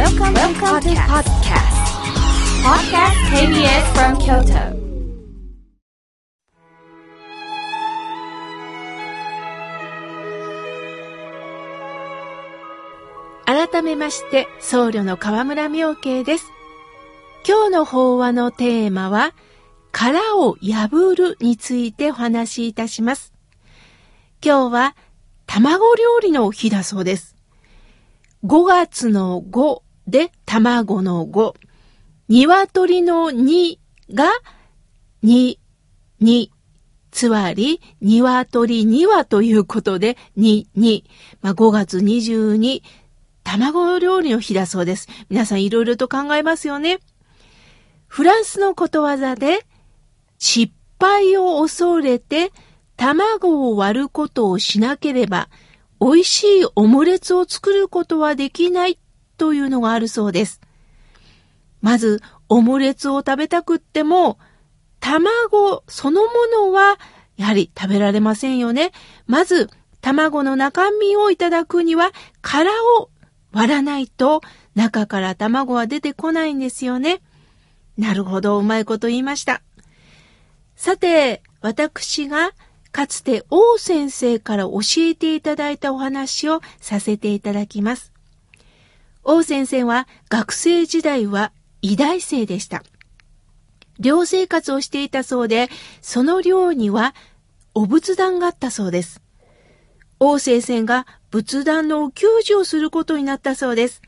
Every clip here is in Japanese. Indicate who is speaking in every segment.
Speaker 1: Welcome, Welcome to podcast. Podcast KBS from Kyoto.
Speaker 2: 改めまして、僧侶の河村明慶です。今日の法話のテーマは、殻を破るについてお話しいたします。今日は、卵料理の日だそうです。5月の5で卵の5、鶏の2が2、2、つまり、鶏2羽ということで、2、2。まあ、5月22、卵料理の日だそうです。皆さんいろいろと考えますよね。フランスのことわざで、失敗を恐れて卵を割ることをしなければ、美味しいオムレツを作ることはできないというのがあるそうです。まず、オムレツを食べたくっても、卵そのものはやはり食べられませんよね。まず、卵の中身をいただくには殻を割らないと中から卵は出てこないんですよね。なるほど、うまいこと言いました。さて、私がかつて王先生から教えていただいたお話をさせていただきます。王先生は学生時代は医大生でした。寮生活をしていたそうで、その寮にはお仏壇があったそうです。王先生が仏壇のお給仕をすることになったそうです。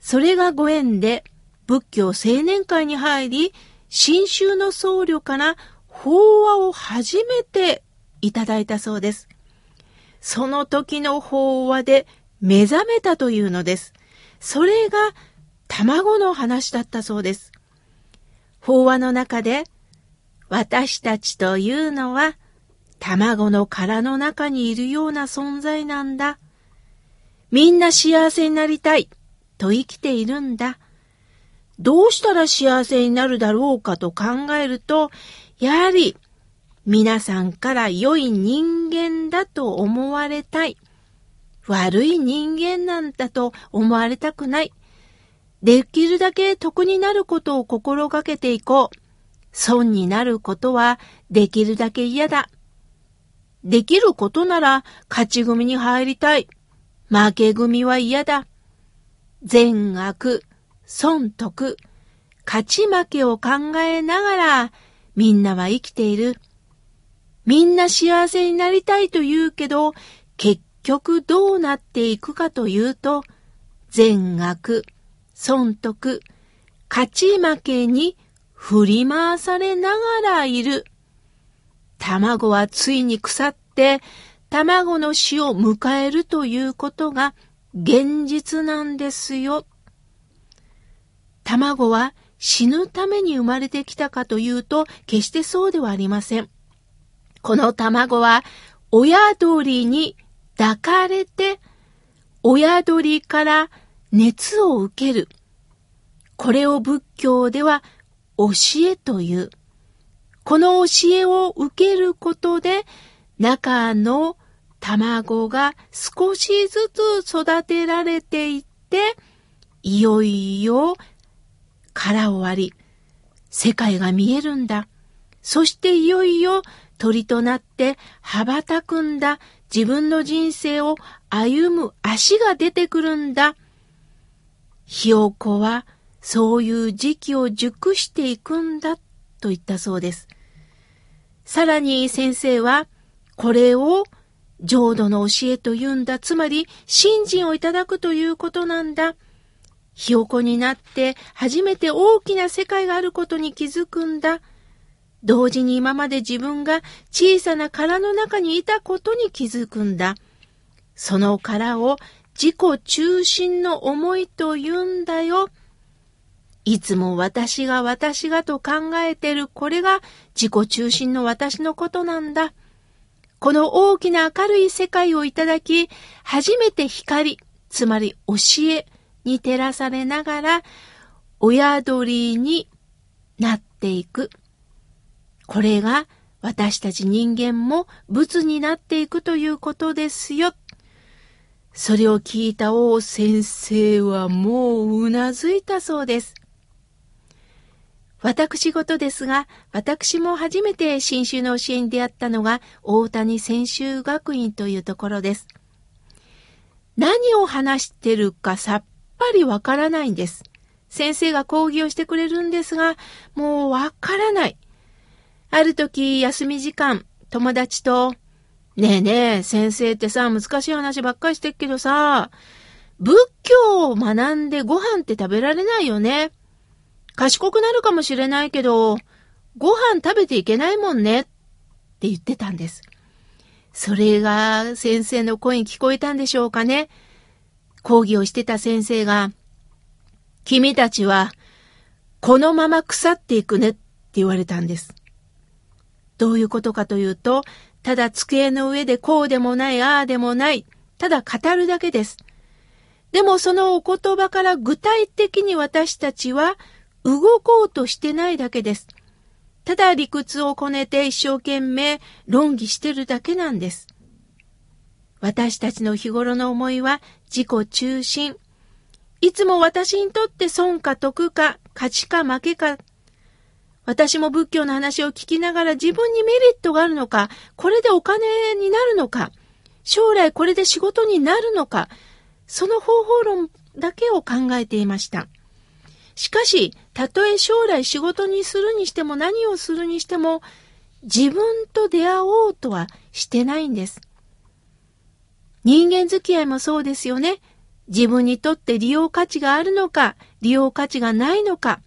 Speaker 2: それがご縁で仏教青年会に入り、新宗の僧侶から法話を初めていただいたそうです。その時の法話で目覚めたというのです。それが卵の話だったそうです。法話の中で、私たちというのは、卵の殻の中にいるような存在なんだ。みんな幸せになりたいと生きているんだ。どうしたら幸せになるだろうかと考えると、やはり皆さんから良い人間だと思われたい。悪い人間なんだと思われたくない。できるだけ得になることを心がけていこう。損になることはできるだけ嫌だ。できることなら勝ち組に入りたい。負け組は嫌だ。善悪、損得、勝ち負けを考えながらみんなは生きている。みんな幸せになりたいと言うけど、結局どうなっていくかというと、善悪、損得、勝ち負けに振り回されながらいる。卵はついに腐って、卵の死を迎えるということが現実なんですよ。卵は死ぬために生まれてきたかというと、決してそうではありません。この卵は親鳥に抱かれて、親鳥から熱を受ける。これを仏教では教えという。この教えを受けることで、中の卵が少しずつ育てられていって、いよいよ殻を割り、世界が見えるんだ。そしていよいよ鳥となって羽ばたくんだ。自分の人生を歩む足が出てくるんだ。ひよこはそういう時期を熟していくんだと言ったそうです。さらに先生はこれを浄土の教えというんだ。つまり信心をいただくということなんだ。ひよこになって初めて大きな世界があることに気づくんだ。同時に今まで自分が小さな殻の中にいたことに気づくんだ。その殻を自己中心の思いと言うんだよ。いつも私が私がと考えてるこれが自己中心の私のことなんだ。この大きな明るい世界をいただき、初めて光、つまり教えに照らされながら、親鳥になっていく。これが私たち人間も仏になっていくということですよ。それを聞いた王先生はもううなずいたそうです。私事ですが、私も初めて新州の教えに出会ったのが大谷専修学院というところです。何を話してるかさっぱりわからないんです。先生が講義をしてくれるんですが、もうわからない。ある時、休み時間、友達と、ねえねえ、先生ってさ、難しい話ばっかりしてっけどさ、仏教を学んでご飯って食べられないよね。賢くなるかもしれないけど、ご飯食べていけないもんねって言ってたんです。それが先生の声に聞こえたんでしょうかね。講義をしてた先生が、君たちは、このまま腐っていくねって言われたんです。どういうことかというと、ただ机の上でこうでもない、ああでもない、ただ語るだけです。でもそのお言葉から具体的に私たちは動こうとしてないだけです。ただ理屈をこねて一生懸命論議してるだけなんです。私たちの日頃の思いは自己中心、いつも私にとって損か得か、勝ちか負けか。私も仏教の話を聞きながら自分にメリットがあるのか、これでお金になるのか、将来これで仕事になるのか、その方法論だけを考えていました。しかし、たとえ将来仕事にするにしても何をするにしても、自分と出会おうとはしてないんです。人間付き合いもそうですよね。自分にとって利用価値があるのか、利用価値がないのか、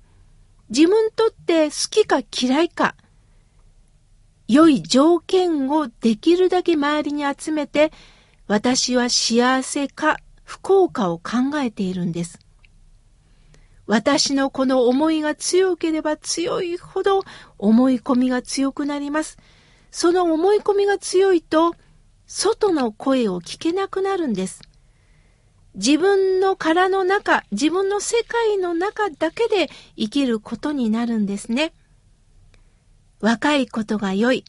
Speaker 2: 自分にとって好きか嫌いか、良い条件をできるだけ周りに集めて、私は幸せか不幸かを考えているんです。私のこの思いが強ければ強いほど思い込みが強くなります。その思い込みが強いと、外の声を聞けなくなるんです。自分の殻の中、自分の世界の中だけで生きることになるんですね。若いことが良い。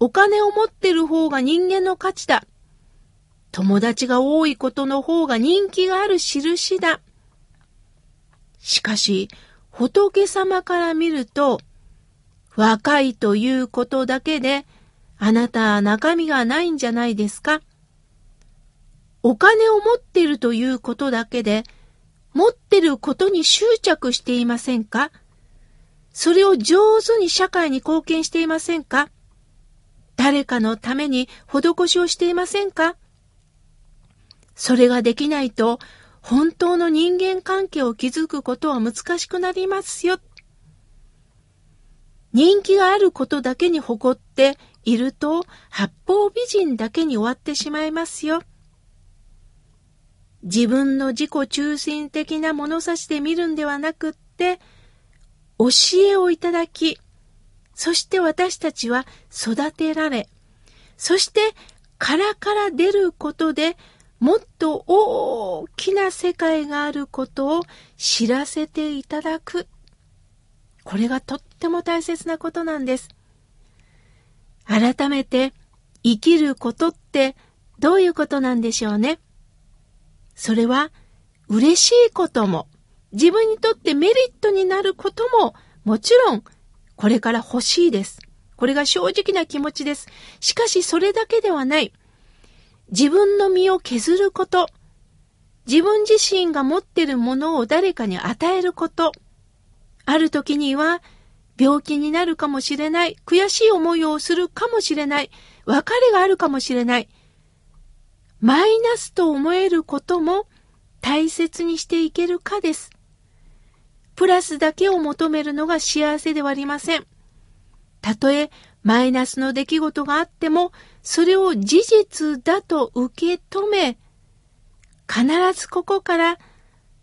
Speaker 2: お金を持ってる方が人間の価値だ。友達が多いことの方が人気がある印だ。しかし、仏様から見ると、若いということだけで、あなたは中身がないんじゃないですか？お金を持っているということだけで、持ってることに執着していませんか？それを上手に社会に貢献していませんか？誰かのために施しをしていませんか？それができないと、本当の人間関係を築くことは難しくなりますよ。人気があることだけに誇っていると、八方美人だけに終わってしまいますよ。自分の自己中心的な物差しで見るんではなくって、教えをいただき、そして私たちは育てられ、そして殻から出ることでもっと大きな世界があることを知らせていただく。これがとっても大切なことなんです。改めて生きることってどういうことなんでしょうね。それは嬉しいことも、自分にとってメリットになることも、もちろん、これから欲しいです。これが正直な気持ちです。しかしそれだけではない。自分の身を削ること、自分自身が持っているものを誰かに与えること、ある時には病気になるかもしれない、悔しい思いをするかもしれない、別れがあるかもしれない、マイナスと思えることも大切にしていけるかです。プラスだけを求めるのが幸せではありません。たとえマイナスの出来事があっても、それを事実だと受け止め、必ずここから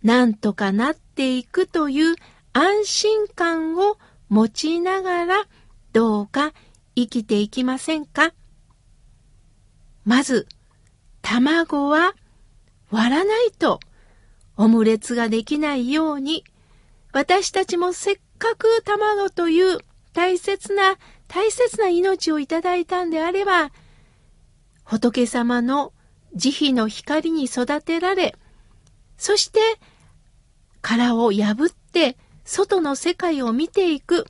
Speaker 2: 何とかなっていくという安心感を持ちながら、どうか生きていきませんか？まず、卵は割らないとオムレツができないように、私たちもせっかく卵という大切な大切な命をいただいたんであれば、仏様の慈悲の光に育てられ、そして殻を破って外の世界を見ていく。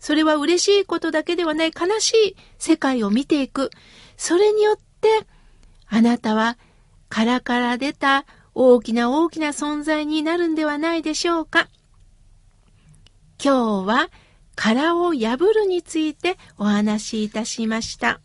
Speaker 2: それは嬉しいことだけではない悲しい世界を見ていく。それによって、あなたは殻から出た大きな大きな存在になるんではないでしょうか？今日は殻を破るについてお話しいたしました。